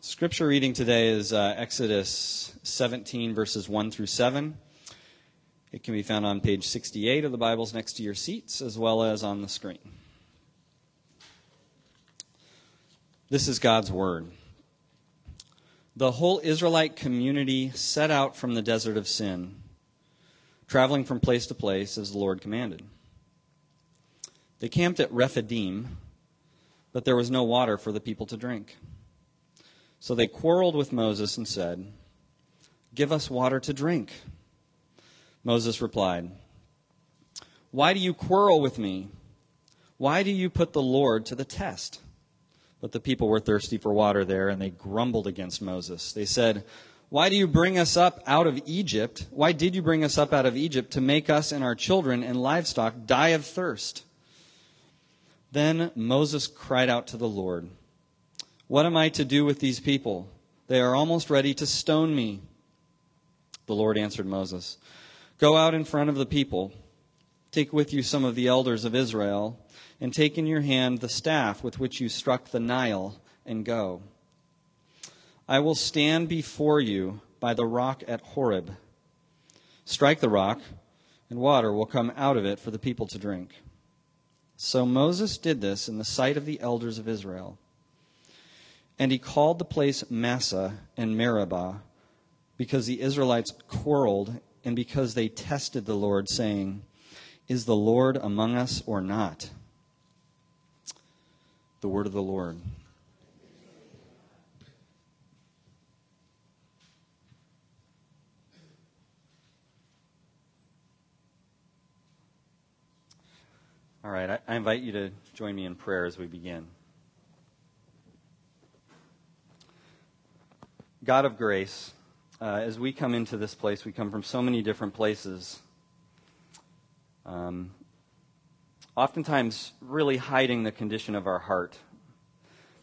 Scripture reading today is uh, Exodus 17, verses 1 through 7. It can be found on page 68 of the Bibles next to your seats, as well as on the screen. This is God's Word. The whole Israelite community set out from the desert of sin, traveling from place to place as the Lord commanded. They camped at Rephidim, but there was no water for the people to drink. So they quarreled with Moses and said, Give us water to drink. Moses replied, Why do you quarrel with me? Why do you put the Lord to the test? But the people were thirsty for water there, and they grumbled against Moses. They said, Why do you bring us up out of Egypt? Why did you bring us up out of Egypt to make us and our children and livestock die of thirst? Then Moses cried out to the Lord. What am I to do with these people? They are almost ready to stone me. The Lord answered Moses, Go out in front of the people. Take with you some of the elders of Israel, and take in your hand the staff with which you struck the Nile, and go. I will stand before you by the rock at Horeb. Strike the rock, and water will come out of it for the people to drink. So Moses did this in the sight of the elders of Israel. And he called the place Massah and Meribah because the Israelites quarreled and because they tested the Lord, saying, Is the Lord among us or not? The word of the Lord. All right, I, invite you to join me in prayer as we begin. God of grace, uh, as we come into this place, we come from so many different places. Um, oftentimes, really hiding the condition of our heart.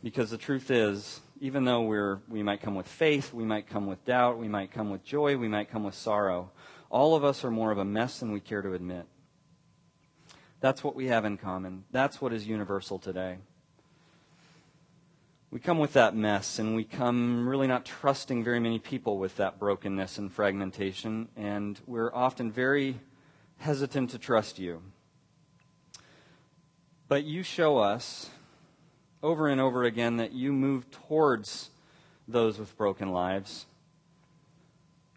Because the truth is, even though we're, we might come with faith, we might come with doubt, we might come with joy, we might come with sorrow, all of us are more of a mess than we care to admit. That's what we have in common. That's what is universal today we come with that mess and we come really not trusting very many people with that brokenness and fragmentation, and we're often very hesitant to trust you. But you show us over and over again that you move towards those with broken lives.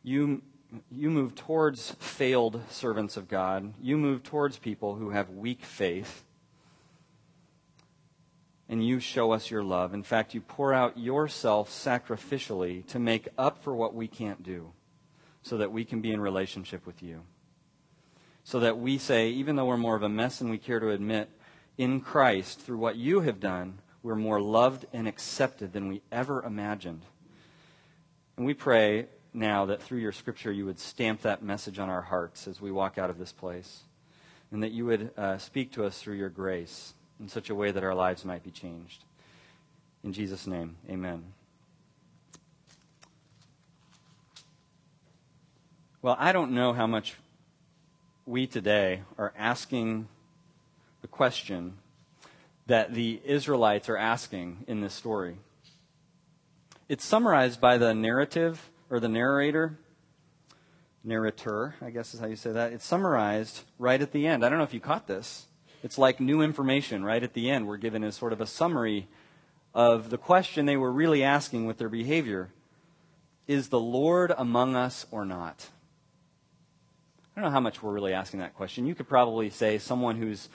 You, you move towards failed servants of God. You move towards people who have weak faith and you show us your love. In fact, you pour out yourself sacrificially to make up for what we can't do so that we can be in relationship with you. So that we say, even though we're more of a mess than we care to admit, in Christ, through what you have done, we're more loved and accepted than we ever imagined. And we pray now that through your scripture you would stamp that message on our hearts as we walk out of this place, and that you would uh, speak to us through your grace in such a way that our lives might be changed. In Jesus' name, amen. Well, I don't know how much we today are asking the question that the Israelites are asking in this story. It's summarized by the narrative or the narrator, narrator, I guess is how you say that. It's summarized right at the end. I don't know if you caught this. It's like new information right at the end. We're given as sort of a summary of the question they were really asking with their behavior Is the Lord among us or not? I don't know how much we're really asking that question. You could probably say someone who's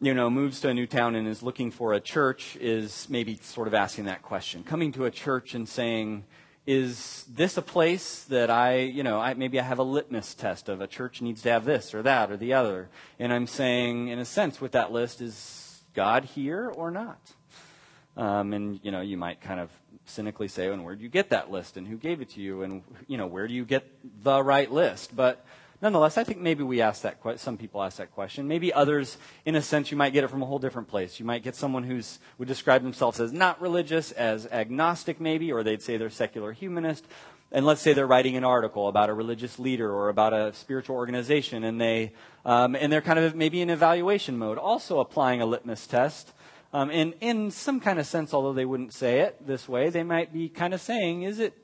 you know, moves to a new town and is looking for a church is maybe sort of asking that question. Coming to a church and saying, is this a place that I, you know, I, maybe I have a litmus test of a church needs to have this or that or the other. And I'm saying, in a sense, with that list, is God here or not? Um, and, you know, you might kind of cynically say, and where do you get that list? And who gave it to you? And, you know, where do you get the right list? But nonetheless, I think maybe we ask that question. Some people ask that question. Maybe others, in a sense, you might get it from a whole different place. You might get someone who would describe themselves as not religious, as agnostic, maybe, or they'd say they're secular humanist. And let's say they're writing an article about a religious leader or about a spiritual organization, and they um, and they're kind of maybe in evaluation mode, also applying a litmus test. Um, and in some kind of sense, although they wouldn't say it this way, they might be kind of saying, is it,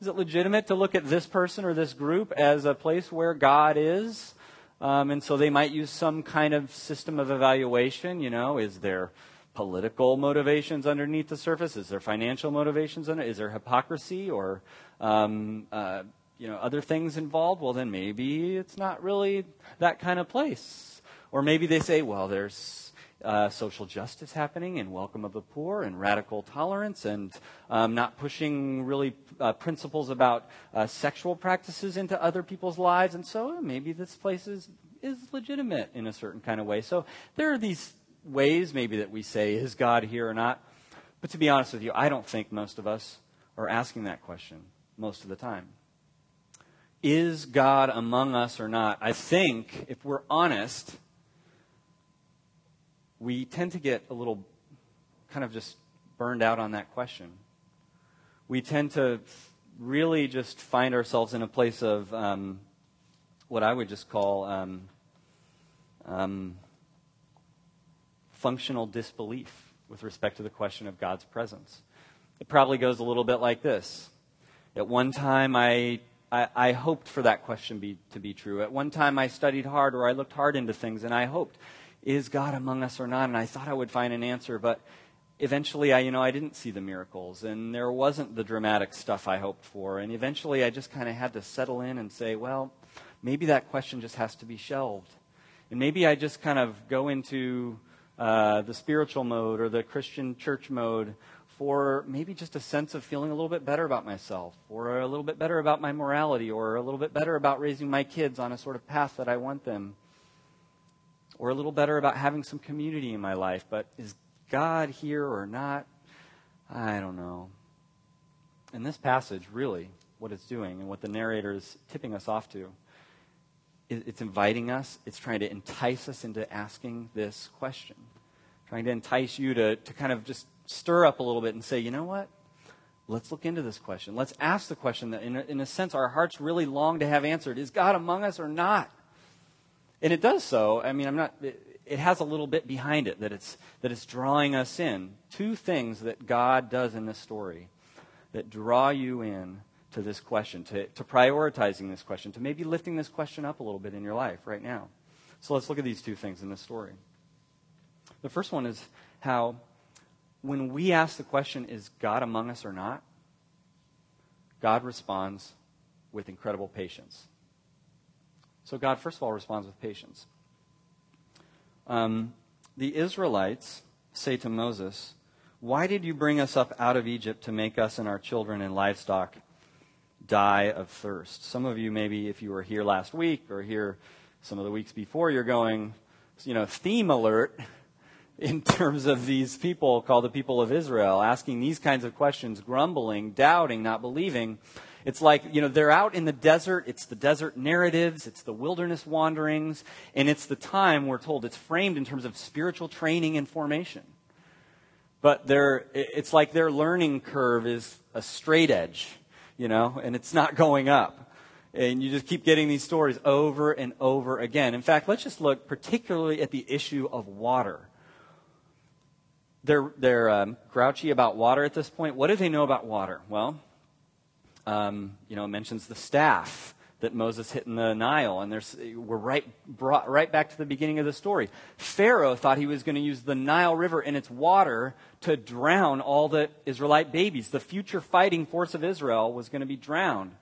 is it legitimate to look at this person or this group as a place where God is? Um, and so they might use some kind of system of evaluation. You know, is there political motivations underneath the surface? Is there financial motivations under? Is there hypocrisy or um, uh, you know other things involved? Well, then maybe it's not really that kind of place. Or maybe they say, well, there's uh, social justice happening and welcome of the poor and radical tolerance and um, not pushing really uh, principles about uh, sexual practices into other people's lives. And so maybe this place is, is legitimate in a certain kind of way. So there are these ways maybe that we say, is God here or not? But to be honest with you, I don't think most of us are asking that question most of the time. Is God among us or not? I think, if we're honest, we tend to get a little kind of just burned out on that question. We tend to really just find ourselves in a place of um, what I would just call um, um, functional disbelief with respect to the question of God's presence. It probably goes a little bit like this. At one time, I, I, I hoped for that question be, to be true. At one time, I studied hard or I looked hard into things and I hoped is God among us or not? And I thought I would find an answer, but eventually I, you know, I didn't see the miracles and there wasn't the dramatic stuff I hoped for. And eventually I just kind of had to settle in and say, well, maybe that question just has to be shelved. And maybe I just kind of go into uh, the spiritual mode or the Christian church mode for maybe just a sense of feeling a little bit better about myself, or a little bit better about my morality, or a little bit better about raising my kids on a sort of path that I want them or a little better about having some community in my life. But is God here or not? I don't know. In this passage, really, what it's doing and what the narrator is tipping us off to, it's inviting us, it's trying to entice us into asking this question, trying to entice you to, to kind of just stir up a little bit and say, you know what? Let's look into this question. Let's ask the question that, in a, in a sense, our hearts really long to have answered Is God among us or not? And it does so. I mean, I'm not. It, it has a little bit behind it that it's that it's drawing us in. Two things that God does in this story that draw you in to this question, to, to prioritizing this question, to maybe lifting this question up a little bit in your life right now. So let's look at these two things in this story. The first one is how when we ask the question, is God among us or not? God responds with incredible patience. So God, first of all, responds with patience. Um, the Israelites say to Moses, Why did you bring us up out of Egypt to make us and our children and livestock die of thirst? Some of you, maybe if you were here last week or here some of the weeks before, you're going, you know, theme alert in terms of these people called the people of Israel, asking these kinds of questions, grumbling, doubting, not believing. It's like, you know, they're out in the desert. It's the desert narratives. It's the wilderness wanderings. And it's the time, we're told, it's framed in terms of spiritual training and formation. But they're, it's like their learning curve is a straight edge, you know, and it's not going up. And you just keep getting these stories over and over again. In fact, let's just look particularly at the issue of water. They're, they're um, grouchy about water at this point. What do they know about water? Well, um, you know, mentions the staff that Moses hit in the Nile, and there's, we're right, brought right back to the beginning of the story. Pharaoh thought he was going to use the Nile River and its water to drown all the Israelite babies. The future fighting force of Israel was going to be drowned.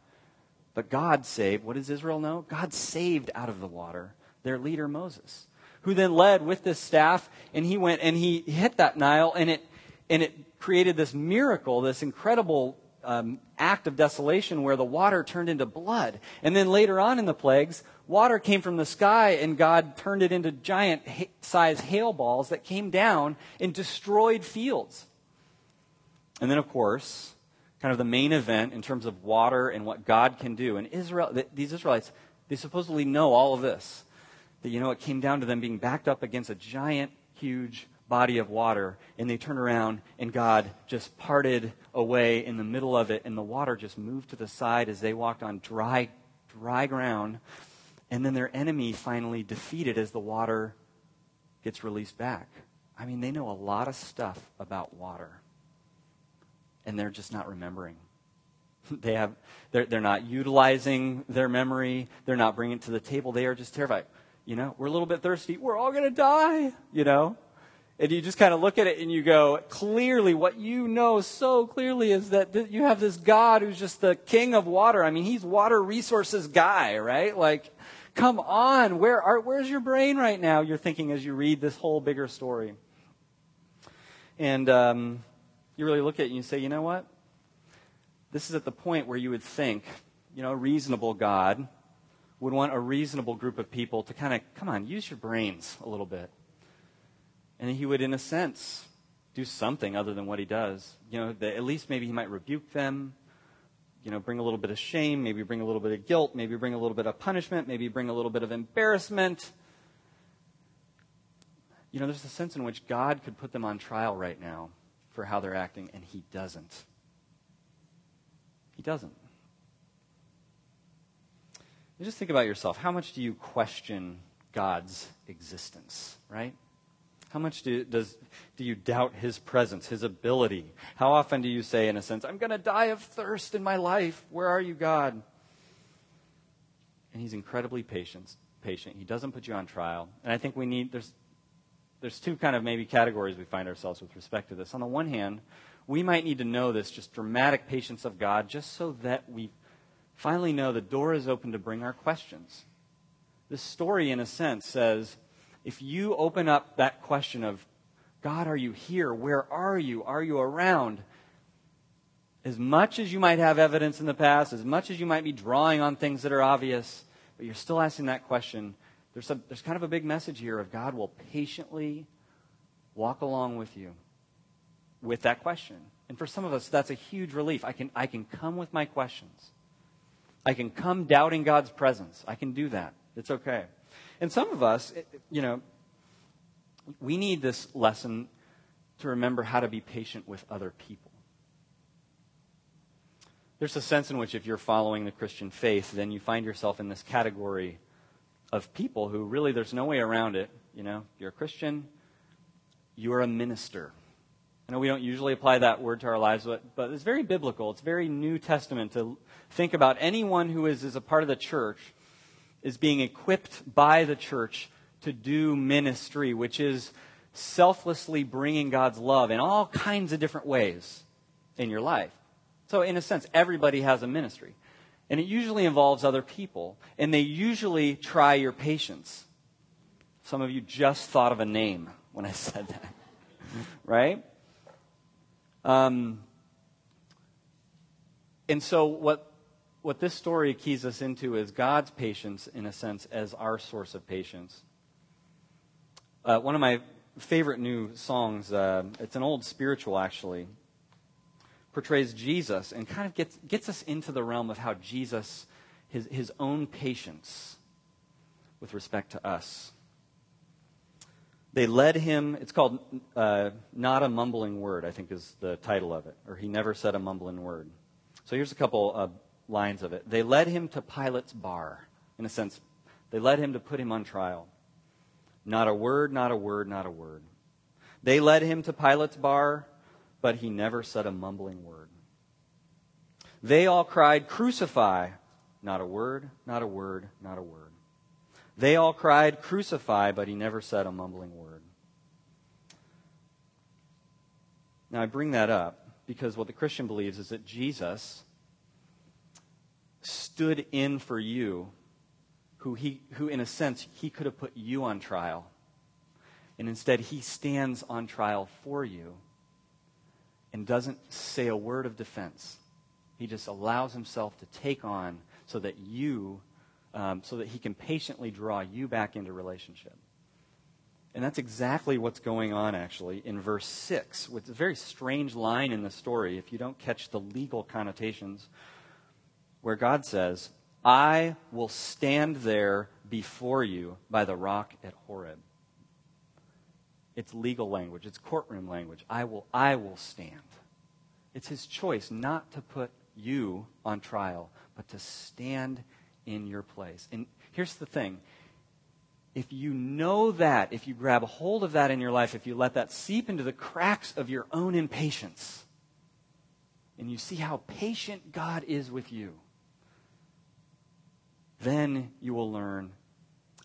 But God saved, what does Israel know? God saved out of the water their leader Moses, who then led with this staff, and he went and he hit that Nile, and it, and it created this miracle, this incredible um, act of desolation where the water turned into blood. And then later on in the plagues, water came from the sky and God turned it into giant ha- size hail balls that came down and destroyed fields. And then, of course, kind of the main event in terms of water and what God can do. And Israel, these Israelites, they supposedly know all of this. That, you know, it came down to them being backed up against a giant, huge body of water, and they turned around, and God just parted away in the middle of it, and the water just moved to the side as they walked on dry, dry ground. And then their enemy finally defeated as the water gets released back I mean, they know a lot of stuff about water, and they're just not remembering. They have, they're, they're not utilizing their memory. They're not bringing it to the table. They are just terrified. You know, we're a little bit thirsty. We're all going to die, you know? And you just kind of look at it and you go, clearly, what you know so clearly is that th- you have this God who's just the king of water. I mean, he's water resources guy, right? Like, come on, where are, where's your brain right now? You're thinking as you read this whole bigger story. And um, you really look at it and you say, you know what? This is at the point where you would think, you know, a reasonable God would want a reasonable group of people to kind of, come on, use your brains a little bit. And he would, in a sense, do something other than what he does. You know, at least maybe he might rebuke them, you know, bring a little bit of shame, maybe bring a little bit of guilt, maybe bring a little bit of punishment, maybe bring a little bit of embarrassment. You know, there's a sense in which God could put them on trial right now for how they're acting, and he doesn't. He doesn't. You just think about yourself. How much do you question God's existence, right? How much do, does, do you doubt his presence, his ability? How often do you say, in a sense, I'm going to die of thirst in my life? Where are you, God? And he's incredibly patient. Patient. He doesn't put you on trial. And I think we need, there's, there's two kind of maybe categories we find ourselves with respect to this. On the one hand, we might need to know this just dramatic patience of God just so that we finally know the door is open to bring our questions. This story, in a sense, says if you open up that question of, God, are you here? Where are you? Are you around? As much as you might have evidence in the past, as much as you might be drawing on things that are obvious, but you're still asking that question, there's, a, there's kind of a big message here of God will patiently walk along with you with that question. And for some of us, that's a huge relief. I can, I can come with my questions. I can come doubting God's presence. I can do that. It's okay. And some of us, you know, we need this lesson to remember how to be patient with other people. There's a sense in which if you're following the Christian faith, then you find yourself in this category of people who really there's no way around it. You know, you're a Christian, you're a minister. I know we don't usually apply that word to our lives, but, but it's very biblical. It's very New Testament to think about anyone who is, is a part of the church is being equipped by the church to do ministry, which is selflessly bringing God's love in all kinds of different ways in your life. So, in a sense, everybody has a ministry. And it usually involves other people, and they usually try your patience. Some of you just thought of a name when I said that, right? Um, and so, what, what this story keys us into is God's patience, in a sense, as our source of patience. Uh, one of my favorite new songs, uh, it's an old spiritual actually, portrays Jesus and kind of gets, gets us into the realm of how Jesus, his, his own patience with respect to us. They led him, it's called uh, Not a Mumbling Word, I think is the title of it, or He Never Said a Mumbling Word. So here's a couple lines of it. They led him to Pilate's bar, in a sense. They led him to put him on trial. Not a word, not a word, not a word. They led him to Pilate's bar, but he never said a mumbling word. They all cried, Crucify! Not a word, not a word, not a word. They all cried, Crucify, but he never said a mumbling word. Now, I bring that up because what the Christian believes is that Jesus stood in for you, who, he, who in a sense, he could have put you on trial. And instead, he stands on trial for you and doesn't say a word of defense. He just allows himself to take on so that you um, so that he can patiently draw you back into relationship. And that's exactly what's going on, actually, in verse 6, with a very strange line in the story, if you don't catch the legal connotations, where God says, I will stand there before you by the rock at Horeb. It's legal language, it's courtroom language. I will, I will stand. It's his choice not to put you on trial, but to stand in your place. And here's the thing if you know that, if you grab a hold of that in your life, if you let that seep into the cracks of your own impatience, and you see how patient God is with you, then you will learn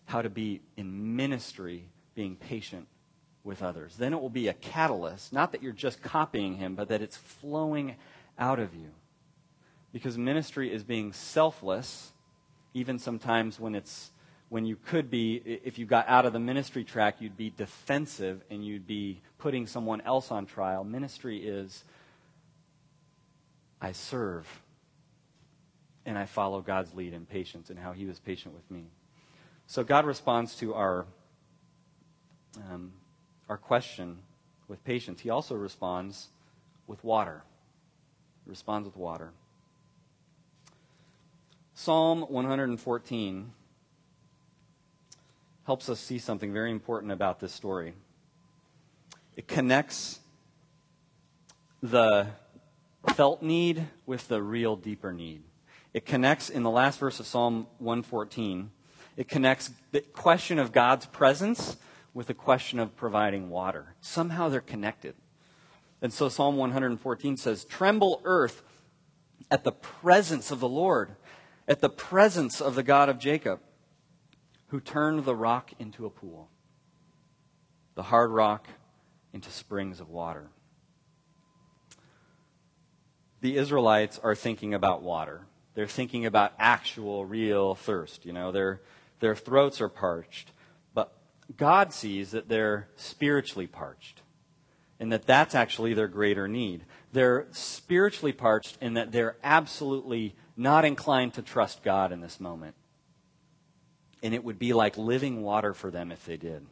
how to be in ministry being patient with others. Then it will be a catalyst, not that you're just copying him, but that it's flowing out of you. Because ministry is being selfless, even sometimes when it's when you could be, if you got out of the ministry track, you'd be defensive and you'd be putting someone else on trial. Ministry is I serve and I follow God's lead in patience and how He was patient with me. So God responds to our um, our question with patience. He also responds with water. He responds with water. Psalm 114 helps us see something very important about this story. It connects the felt need with the real deeper need. It connects in the last verse of Psalm 114. It connects the question of God's presence with the question of providing water. Somehow they're connected. And so Psalm 114 says, Tremble, earth, at the presence of the Lord, at the presence of the God of Jacob who turned the rock into a pool, the hard rock into springs of water. The Israelites are thinking about water. They're thinking about actual, real thirst. You know, their, their throats are parched. But God sees that they're spiritually parched and that that's actually their greater need. They're spiritually parched in that they're absolutely not inclined to trust God in this moment and it would be like living water for them if they did.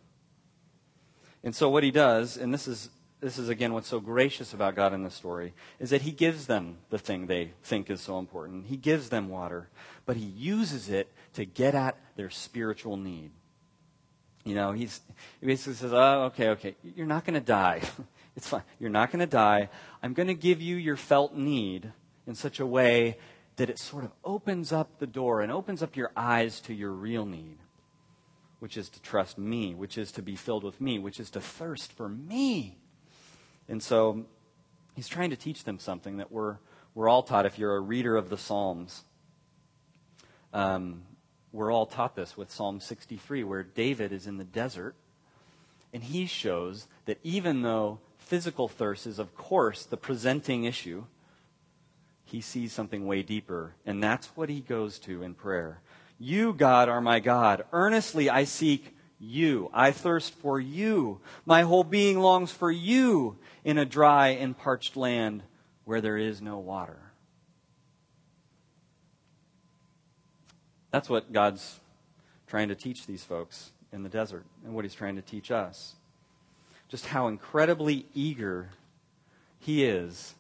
And so what he does, and this is this is again what's so gracious about God in this story, is that he gives them the thing they think is so important. He gives them water, but he uses it to get at their spiritual need. You know, he's, he basically says, Oh, okay, okay, you're not going to die. it's fine. You're not going to die. I'm going to give you your felt need in such a way that it sort of opens up the door and opens up your eyes to your real need, which is to trust me, which is to be filled with me, which is to thirst for me. And so he's trying to teach them something that we're, we're all taught if you're a reader of the Psalms. Um, we're all taught this with Psalm 63, where David is in the desert, and he shows that even though physical thirst is, of course, the presenting issue, he sees something way deeper, and that's what he goes to in prayer. You, God, are my God. Earnestly I seek you. I thirst for you. My whole being longs for you in a dry and parched land where there is no water. That's what God's trying to teach these folks in the desert and what he's trying to teach us. Just how incredibly eager he is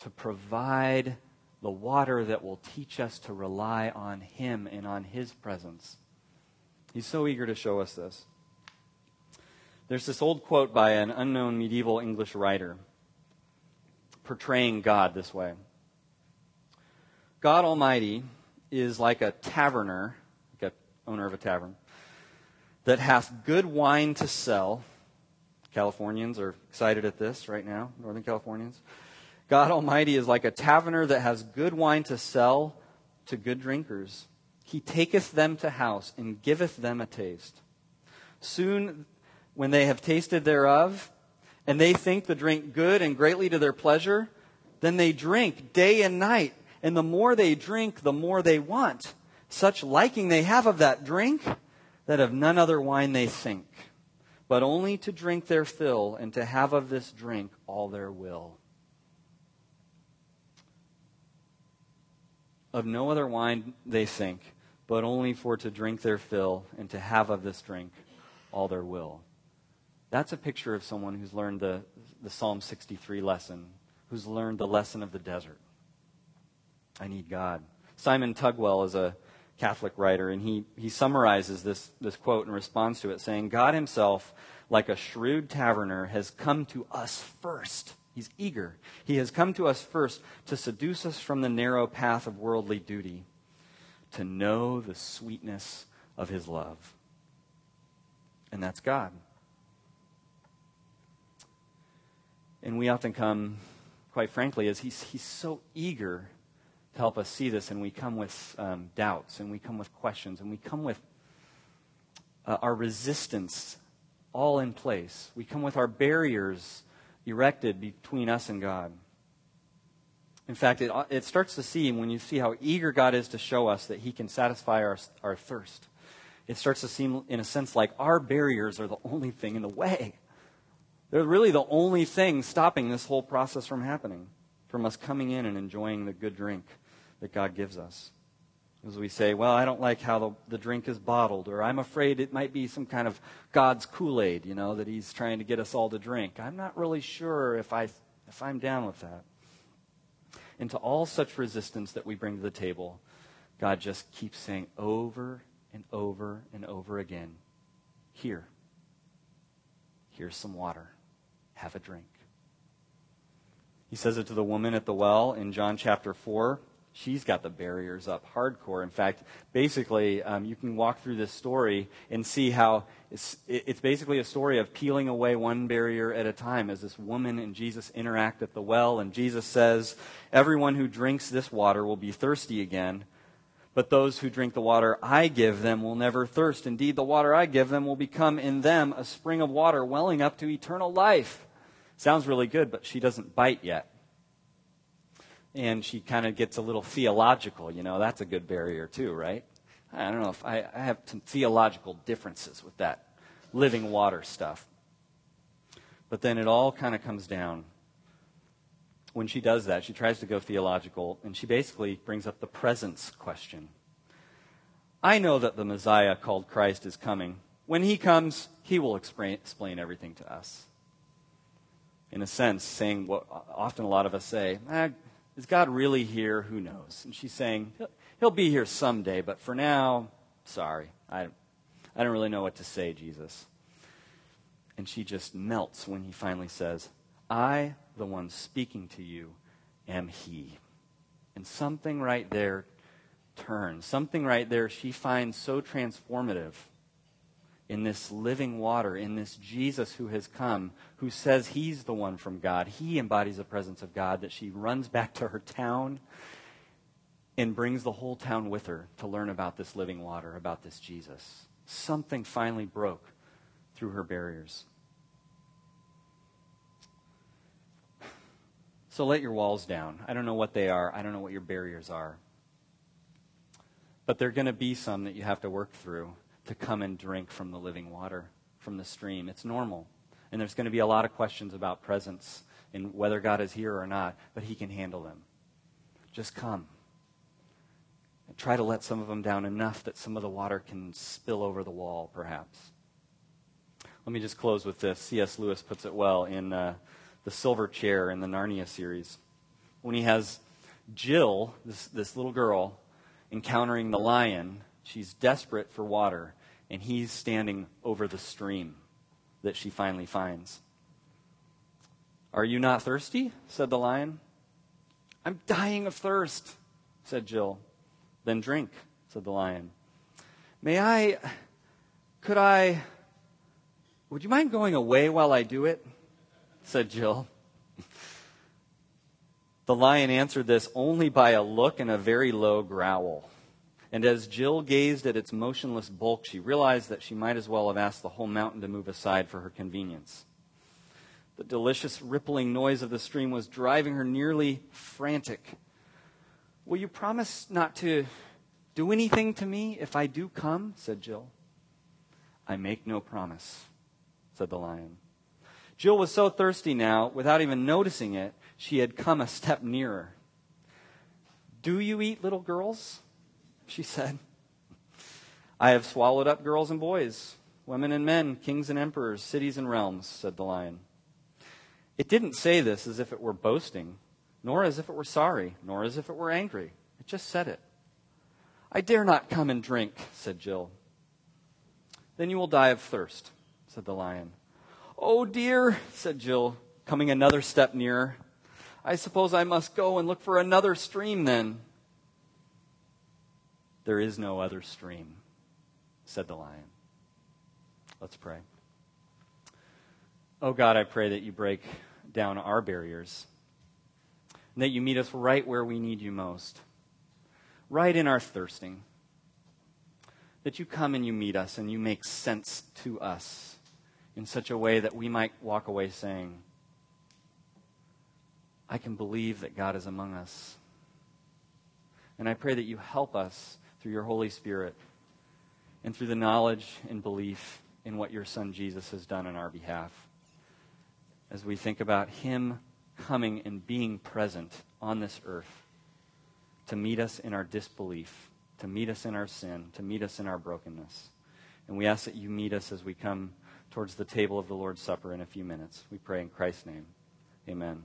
to provide the water that will teach us to rely on Him and on His presence. He's so eager to show us this. There's this old quote by an unknown medieval English writer portraying God this way God Almighty is like a taverner, like a owner of a tavern, that hath good wine to sell. Californians are excited at this right now, Northern Californians God Almighty is like a taverner that has good wine to sell to good drinkers. He taketh them to house and giveth them a taste. Soon, when they have tasted thereof, and they think the drink good and greatly to their pleasure, then they drink day and night. And the more they drink, the more they want. Such liking they have of that drink that of none other wine they think, but only to drink their fill and to have of this drink all their will. Of no other wine they think, but only for to drink their fill and to have of this drink all their will. That's a picture of someone who's learned the, the Psalm 63 lesson, who's learned the lesson of the desert. I need God. Simon Tugwell is a Catholic writer, and he, he summarizes this, this quote and responds to it, saying, God himself, like a shrewd taverner, has come to us first He's eager. He has come to us first to seduce us from the narrow path of worldly duty, to know the sweetness of his love. and that's God. And we often come, quite frankly, as he's, he's so eager to help us see this, and we come with um, doubts, and we come with questions, and we come with uh, our resistance all in place. We come with our barriers erected between us and God. In fact, it, it starts to seem when you see how eager God is to show us that He can satisfy our, our thirst. It starts to seem, in a sense, like our barriers are the only thing in the way. They're really the only thing stopping this whole process from happening, from us coming in and enjoying the good drink that God gives us. As we say, well, I don't like how the, the drink is bottled, or I'm afraid it might be some kind of God's Kool Aid, you know, that He's trying to get us all to drink. I'm not really sure if, I, if I'm down with that. And to all such resistance that we bring to the table, God just keeps saying over and over and over again, Here, here's some water. Have a drink. He says it to the woman at the well in John chapter 4 she's got the barriers up hardcore. In fact, basically, um, you can walk through this story and see how it's, it's basically a story of peeling away one barrier at a time as this woman and Jesus interact at the well. And Jesus says, Everyone who drinks this water will be thirsty again. But those who drink the water I give them will never thirst. Indeed, the water I give them will become in them a spring of water welling up to eternal life. Sounds really good, but she doesn't bite yet and she kind of gets a little theological. You know, that's a good barrier too, right? I don't know if I, I have some theological differences with that living water stuff. But then it all kind of comes down. When she does that, she tries to go theological, and she basically brings up the presence question. I know that the Messiah called Christ is coming. When he comes, he will explain, everything to us. In a sense, saying what often a lot of us say, eh, is God really here? Who knows? And she's saying, He'll be here someday, but for now, sorry. I, I don't really know what to say, Jesus. And she just melts when he finally says, I, the one speaking to you, am he. And something right there turns. Something right there she finds so transformative in this living water, in this Jesus who has come, who says he's the one from God. He embodies the presence of God, that she runs back to her town and brings the whole town with her to learn about this living water, about this Jesus. Something finally broke through her barriers. So let your walls down. I don't know what they are, I don't know what your barriers are. But there are going to be some that you have to work through to come and drink from the living water, from the stream. It's normal. And there's going to be a lot of questions about presence and whether God is here or not, but He can handle them. Just come. And try to let some of them down enough that some of the water can spill over the wall, perhaps. Let me just close with this. C.S. Lewis puts it well in uh, The Silver Chair in the Narnia series. When he has Jill, this, this little girl, encountering the lion, she's desperate for water and he's standing over the stream that she finally finds. Are you not thirsty? said the lion. I'm dying of thirst, said Jill. Then drink, said the lion. May I, could I, would you mind going away while I do it? said Jill. The lion answered this only by a look and a very low growl. And as Jill gazed at its motionless bulk, she realized that she might as well have asked the whole mountain to move aside for her convenience. The delicious rippling noise of the stream was driving her nearly frantic. Will you promise not to do anything to me if I do come? said Jill. I make no promise, said the lion. Jill was so thirsty now, without even noticing it, she had come a step nearer. Do you eat little girls? She said. I have swallowed up girls and boys, women and men, kings and emperors, cities and realms, said the lion. It didn't say this as if it were boasting, nor as if it were sorry, nor as if it were angry. It just said it. I dare not come and drink, said Jill. Then you will die of thirst, said the lion. Oh dear, said Jill, coming another step nearer. I suppose I must go and look for another stream then. There is no other stream, said the lion. Let's pray. Oh God, I pray that you break down our barriers, and that you meet us right where we need you most, right in our thirsting. That you come and you meet us and you make sense to us in such a way that we might walk away saying, I can believe that God is among us. And I pray that you help us through your Holy Spirit and through the knowledge and belief in what your Son Jesus has done on our behalf. As we think about Him coming and being present on this earth to meet us in our disbelief, to meet us in our sin, to meet us in our brokenness. And we ask that you meet us as we come towards the table of the Lord's Supper in a few minutes. We pray in Christ's name. Amen.